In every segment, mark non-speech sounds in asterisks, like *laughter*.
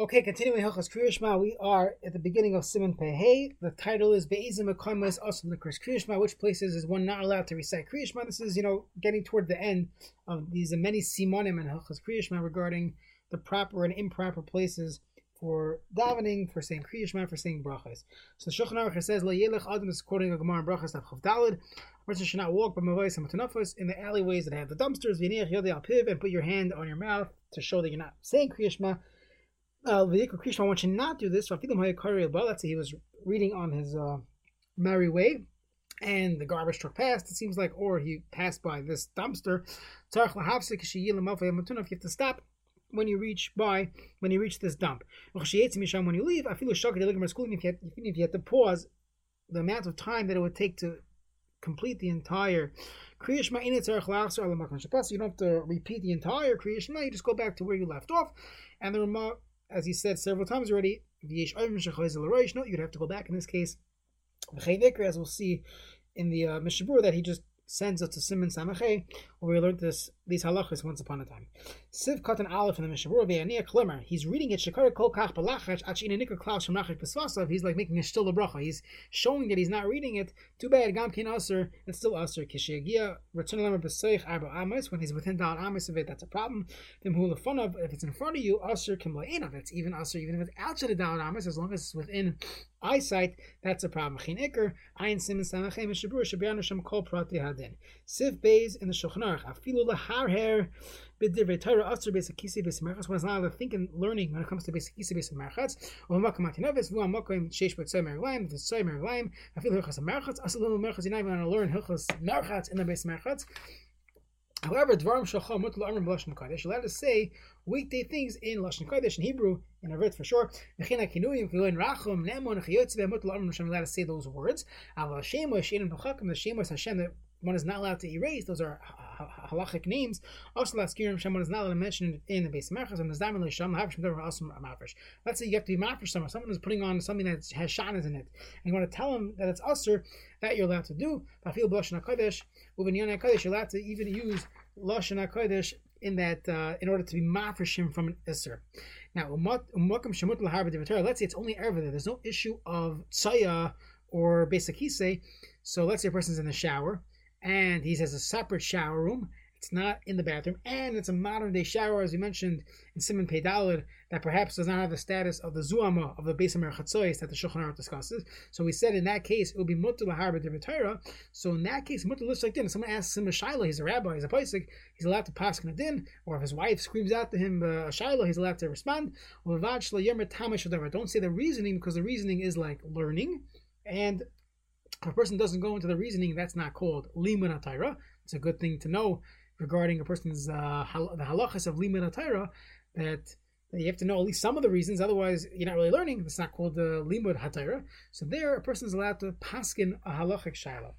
Okay, continuing Hilchas Kriyashma, we are at the beginning of Siman Pehei. The title is Be'ezim Akamas Asum Likris Kriyashma. Which places is one not allowed to recite Kriyashma? This is, you know, getting toward the end of these many Simanim and Hilchas Kriyashma regarding the proper and improper places for davening, for saying Kriyashma, for saying brachas. So Shulchan Aruch says, La Yelech Adam is quoting a Gemara in Brachas Tav Chav Dalid. A person should not walk by Mavais and in the alleyways that have the dumpsters, V'nech Yodei Al Piv, and put your hand on your mouth to show that you're not saying Kriyashma uh, Krishna wants you not do this. So I. Let's say he was reading on his uh, merry way, and the garbage truck passed. It seems like, or he passed by this dumpster. You have to stop when you reach by when you reach this dump. When you leave, I feel shocked. If if you had to pause the amount of time that it would take to complete the entire Kriyashma in You don't have to repeat the entire Kriyashma. You just go back to where you left off, and the remark as he said several times already, you'd have to go back in this case. As we'll see in the uh, Mishabur, that he just sends us to Siman Samache, where we learned this these halachas once upon a time. Siv Katan Aleph in the Mishabur Ve'aniya Klimmer. He's reading it Shekar Kol Kach Balachach Achina Nikar Klaus from Nachach Pesvasav. He's like making a still bracha. He's showing that he's not reading it. Too bad Gam Kin Aser. It's still Aser. Kishiagia Return Lemmer Besoich Arba Amos. When he's within Dal Amos of it, that's a problem. Vim Hula Fun of if it's in front of you, Aser Kim of It's even Aser even if it's outside of Dal Amos as long as it's within eyesight, that's a problem. Chin Iker, Ayin Siman Samachem Shabur Shabianu Shem Kol Prati Hadin. Siv Beis in the Shulchan Aruch. Afilu lahar her b'divrei Torah aser basic kisi basic merchatz. One is not allowed to think and learning when it comes to basic kisi basic merchatz. Or makam matinavis v'u amakim sheish b'tzay merlaim v'tzay merlaim. Afilu hilchas merchatz asal limu merchatz. You're not even going to learn hilchas merchatz in the basic merchatz. However, Dvarim Shacham Mutal Amrim Lashon Kodesh allowed to say weekday things in Lashon Kodesh in Hebrew in Arvit for sure. Mechina Kinuyim Kiluin Rachum Nemon Chiyotz Mutal Amrim Hashem allowed to say those words. Aval Shemosh Shein B'Chakim the Shemosh Hashem one is not allowed to erase. Those are halachic names. Also, last year, one is not allowed to mention in the base merchas and mafresh. Let's say you have to be mafresh someone. Someone is putting on something that has shanas in it, and you want to tell them that it's usher that you're allowed to do. You're allowed to even use lashon hakodesh in that uh, in order to be mafreshim from an isser. Now, Let's say it's only ever there. There's no issue of tsaya or basic hisei. So let's say a person's in the shower and he has a separate shower room. It's not in the bathroom, and it's a modern day shower, as we mentioned in Siman Peidalid, that perhaps does not have the status of the Zuama of the Beis Chatzois that the Shulchan Aruch discusses. So we said in that case it would be Mutter Lahar B'Torah. So in that case, Mutter looks like din. If someone asks him a Shiloh, he's a rabbi, he's a Paisik, he's allowed to pass in a din, or if his wife screams out to him uh, a Shiloh, he's allowed to respond. Don't say the reasoning because the reasoning is like learning, and a person doesn't go into the reasoning, that's not called limun atayra. It's a good thing to know regarding a person's uh, hal- the halachas of limun atayra that you have to know at least some of the reasons. Otherwise, you're not really learning. It's not called the limud hatayra. So there, a person is allowed to paskin a halachic shaila.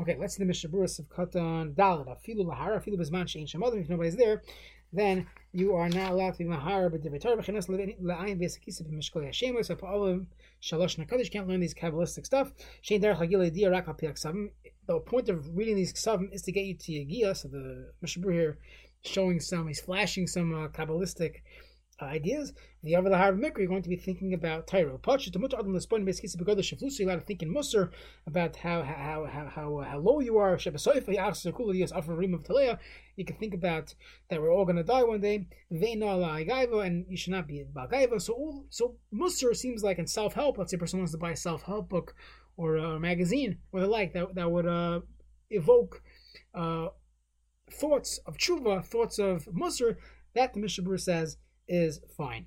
Okay, let's see the mishaburas of katan dalad afilu lahara afilu bezman shein shemodim. If nobody's there, then you are not allowed to be mahara but divitar b'chinas la'ayin b'esakisa b'mishkol yashema. So pa'olim shalosh nakadosh can't learn these kabbalistic stuff. Shein derech hagilei dia rak al. The point of reading these ksavim is to get you to yagia. So the mishabur here showing some, he's flashing some uh, kabbalistic ideas. The other the Harv Mikra, you're going to be thinking about Tyro. You're allowed to think in Musar about how how how how, how low you are. Of. You can think about that we're all going to die one day. And you should not be bagaiva. So so Musar seems like in self help. Let's say a person wants to buy a self help book or a magazine or the like that that would uh, evoke. Uh, thoughts of tshuva, thoughts of musr, that the Mishabur says is fine.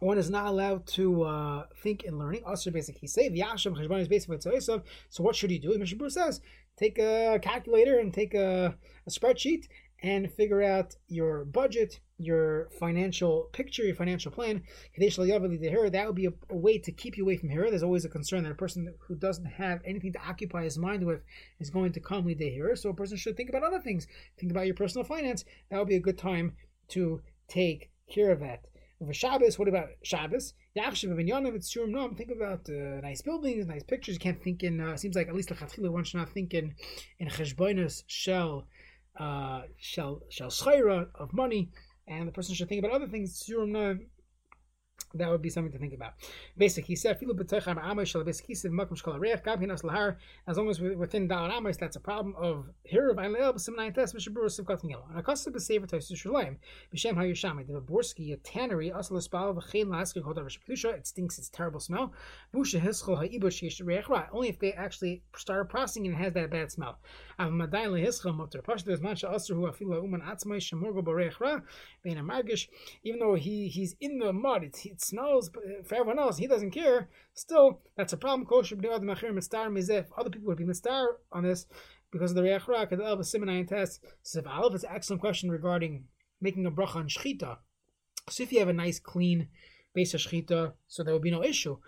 One is not allowed to uh, think in learning. Also, basically, say v'yashem cheshbon is basically So, what should you do? Mishabur says, take a calculator and take a, a spreadsheet and figure out your budget, your financial picture, your financial plan. That would be a, a, way to keep you away from here. There's always a concern that a person who doesn't have anything to occupy his mind with is going to come lead here. So a person should think about other things. Think about your personal finance. That would be a good time to take of that. For Shabbos, what about Shabbos? It's Think about uh, nice buildings, nice pictures. You can't think in. Uh, seems like at least the one should not think in in cheshbonis shell, uh, shell shell schayra of money, and the person should think about other things. That would be something to think about. Basic, he said, as long as we're within Dal Amos, that's a problem of here. And the a tannery, Asal Espal, V'chein it stinks, it's terrible smell. Only if they actually start processing and it has that bad smell. Even though he he's in the mud, it's, it smells, but for everyone else, he doesn't care. Still, that's a problem. Kosher. Other people would be mitzar on this because of the reach rak. The elva simenayin test. So Aleph is an excellent question regarding making a bracha on shchita. So if you have a nice clean base of shchita, so there would be no issue.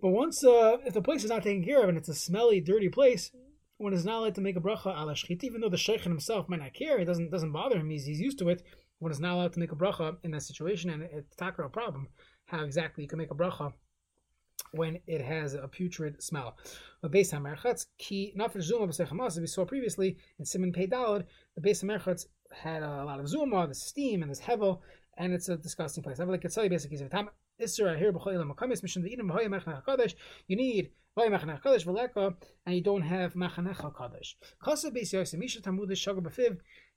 But once, uh, if the place is not taken care of and it's a smelly, dirty place, one is not allowed to make a bracha ala shchita, even though the sheikh himself might not care. It doesn't doesn't bother him. He's, he's used to it. One is not allowed to make a bracha in that situation, and it's a problem how exactly you can make a bracha when it has a putrid smell. But based on Merchatz, ki nafir zuma b'sechamaz, we saw previously in Siman Pei Dalad, the base of Merchatz had a lot of zuma, the steam, and this hevel, and it's a disgusting place. I would like to tell you basically, Isra here the you need and you don't have.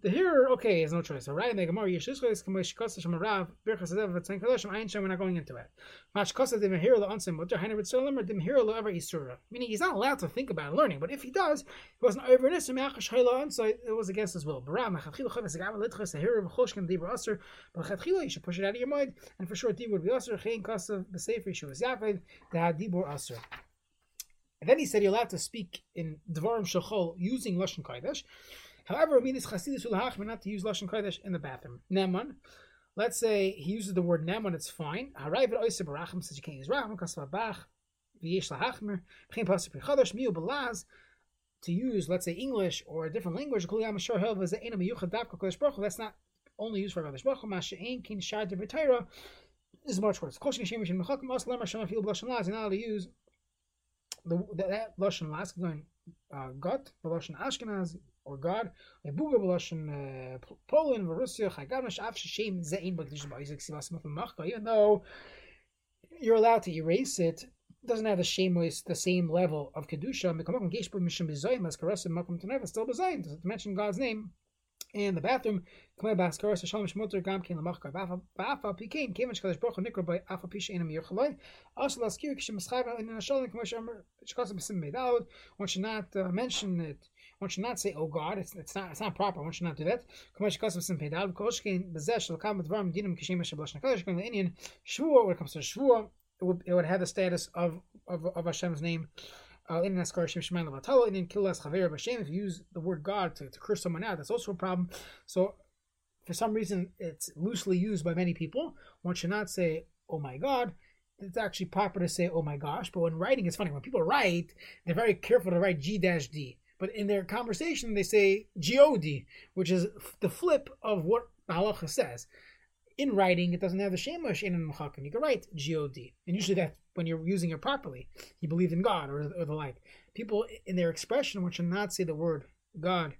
The hearer, okay, has no choice. So right, the Gemara Yeshishkos Kamosh Kosa Shem Rav Birchas Adev Vatzayin Kadoshim Ayin. We're not going into it. Mach Kosa Dim Hear Lo Ansim Mutter Hainer Ritzolim or Dim Hear Lo Ever Isura. Meaning he's not allowed to think about learning, but if he does, he wasn't over this. Me'achash Hayla Ansai. It was against his will. Baram Mechatchila Chavis Agav Litchas the hearer of Choshkim Dibra Aser. But Mechatchila you should push it out of your mind, and for sure Dibra would be Aser. Chein Kosa B'Sefer Yeshua Yaakov the Dibra Aser. And then he said you're allowed to speak in Dvarim Shachol using Lashon Kodesh. However, means chasidus ulahachmer not to use lashon kodesh in the bathroom. Neman. Let's say he uses the word neman, it's fine. Harayv et oiser barachim says you can't use rachim because of bach v'yesh lahachmer. B'chein pasuk prichadosh miu belaz to use, let's say English or a different language. That's not only used for Kodesh Baruch Hu. kin shar de is much worse. Kol shemishem mishim mechakim os laz. You're not allowed to use the, that lashon laz going uh, got the lashon Ashkenaz or God. Even though you're allowed to erase it, it doesn't have the same the same level of kedusha. Still designed to mention God's name in the bathroom. One should not uh, mention it one should not say, "Oh God," it's, it's not it's not proper. One should not do that. When it comes to shvua, it would it would have the status of of, of Hashem's name. Uh, if you use the word God to, to curse someone out, that's also a problem. So, for some reason, it's loosely used by many people. One should not say, "Oh my God." It's actually proper to say, "Oh my gosh," but when writing, it's funny. When people write, they're very careful to write G D. But in their conversation, they say God, which is the flip of what halacha says. In writing, it doesn't have the shemosh in and You can write God, and usually that when you're using it properly, you believe in God or, or the like. People in their expression which should not say the word God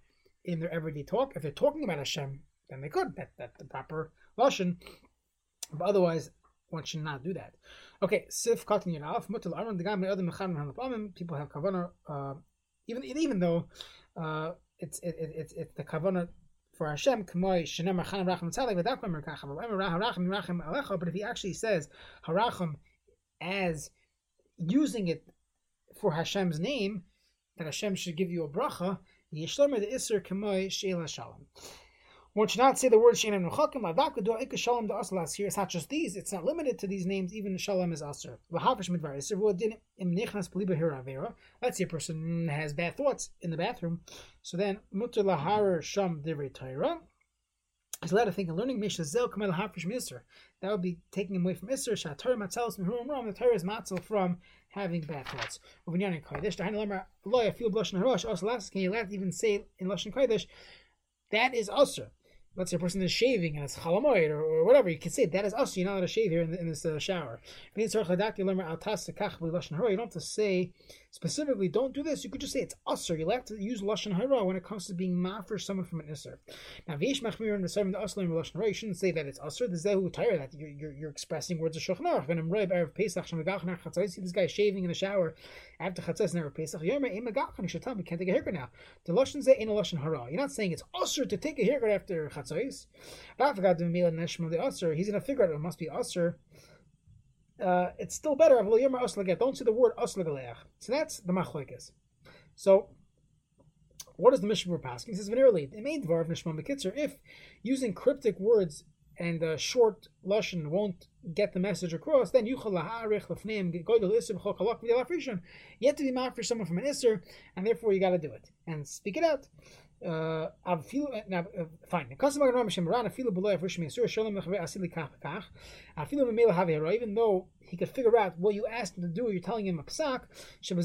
in their everyday talk. If they're talking about Hashem, then they could. That that's the proper lashon. But otherwise, one should not do that. Okay, sif cutting it off. People have kavanah uh, even even though uh, it's it, it, it's it's the kavanah for Hashem. But if he actually says haracham as using it for Hashem's name, that Hashem should give you a bracha, yishlomer the iser k'moy sheila shalom. One should not say the word Shein Nuchakim, Ladaka do Ika Shalom the Aslas here. It's not just these, it's not limited to these names, even Shalom is Aser. Lahavish Midvar Hiravera. Let's say a person has bad thoughts in the bathroom. So then, Mutter Lahar Sham Divrei Torah. He's allowed to think and learning Mishazel Kamel Hafish Mister. That would be taking him away from Isser, Shatar Matzalos Mihurim Ram. The Torah is matzel from having bad thoughts. Uvinyan Kodesh, Dahan Lemar, Loya Fil Blush Harosh, also last, can you let even say in Lashon Kodesh, that is Usr. Let's say a person is shaving and it's chalamoid or, or whatever, you can say that is us. You're not allowed to shave here in, the, in this uh, shower. You don't have to say specifically, don't do this. You could just say it's usher. You'll have to use lashon hara when it comes to being ma for someone from an isser. Now, v'yesh machmir in the seven the usher lashon hara. You shouldn't say that it's usher. The zehu tire that you're, you're, you're expressing words of shulchan When I'm roib erev pesach shemagach nach chatzai. See this guy shaving in the shower after chatzai never pesach. Yomer im magach. You should tell him you can't take a haircut now. The lashon say in a lashon hara. You're not saying it's usher to take a haircut after chatzai. The usher. He's gonna figure out it must be usher uh, it's still better. Don't say the word aslagaleach. So that's the machlokes. So, what is the Mishnah passing? He says venerally, the main dvar of Nishma Mekitzer, if using cryptic words and uh, short lashon won't get the message across, then. You have to be mad for someone from an iser, and therefore you got to do it and speak it out uh, uh, fine. Even though he could figure out what you asked him to do, you're telling him a psak. Since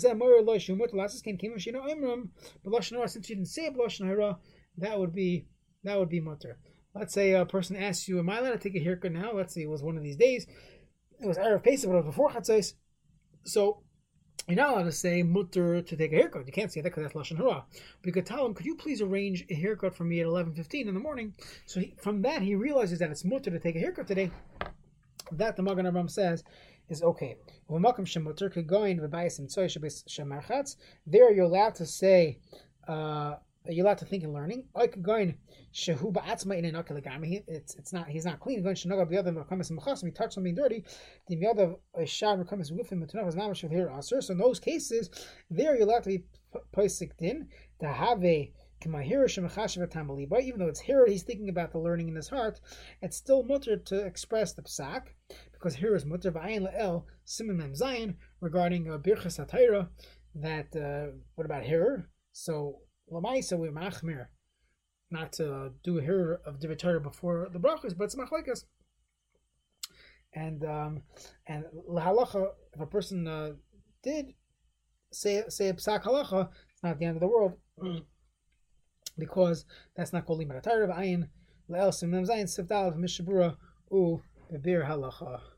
you didn't say b'lashon that would be that would be mutter. Let's say a person asks you, "Am I allowed to take a haircut now?" Let's say it was one of these days. It was erev Pesach, but it was before Chatzos. So you're not allowed to say mutter to take a haircut. You can't say that because that's lashon hara. But you could tell him, "Could you please arrange a haircut for me at 11:15 in the morning?" So he, from that he realizes that it's mutter to take a haircut today. That the Magen Avraham says is okay. There you're allowed to say. Uh, you're allowed to think and learning. I could go in shehu ba'atzma in an. It's it's not he's not clean. Going shenoga the other mekamis mechasim. He touched something dirty. The other shar mekamis with him. Tunav is mamash here aser. So in those cases, there you're allowed to be posik in to have a even though it's here he's thinking about the learning in his heart, it's still mutter to express the psak, because here is mutter v'ayin la'el simon mem zayin regarding uh, birchas that, uh, what about here? So Lamaisa we machmir, not to do here of Divitar before the brachas, but it's machlekes. And um, and lahalacha, if a person uh, did say say a psak halacha, it's not the end of the world, *clears throat* because that's not called limar ayin le'el simnem zayin sivdal mishabura u bebir halacha.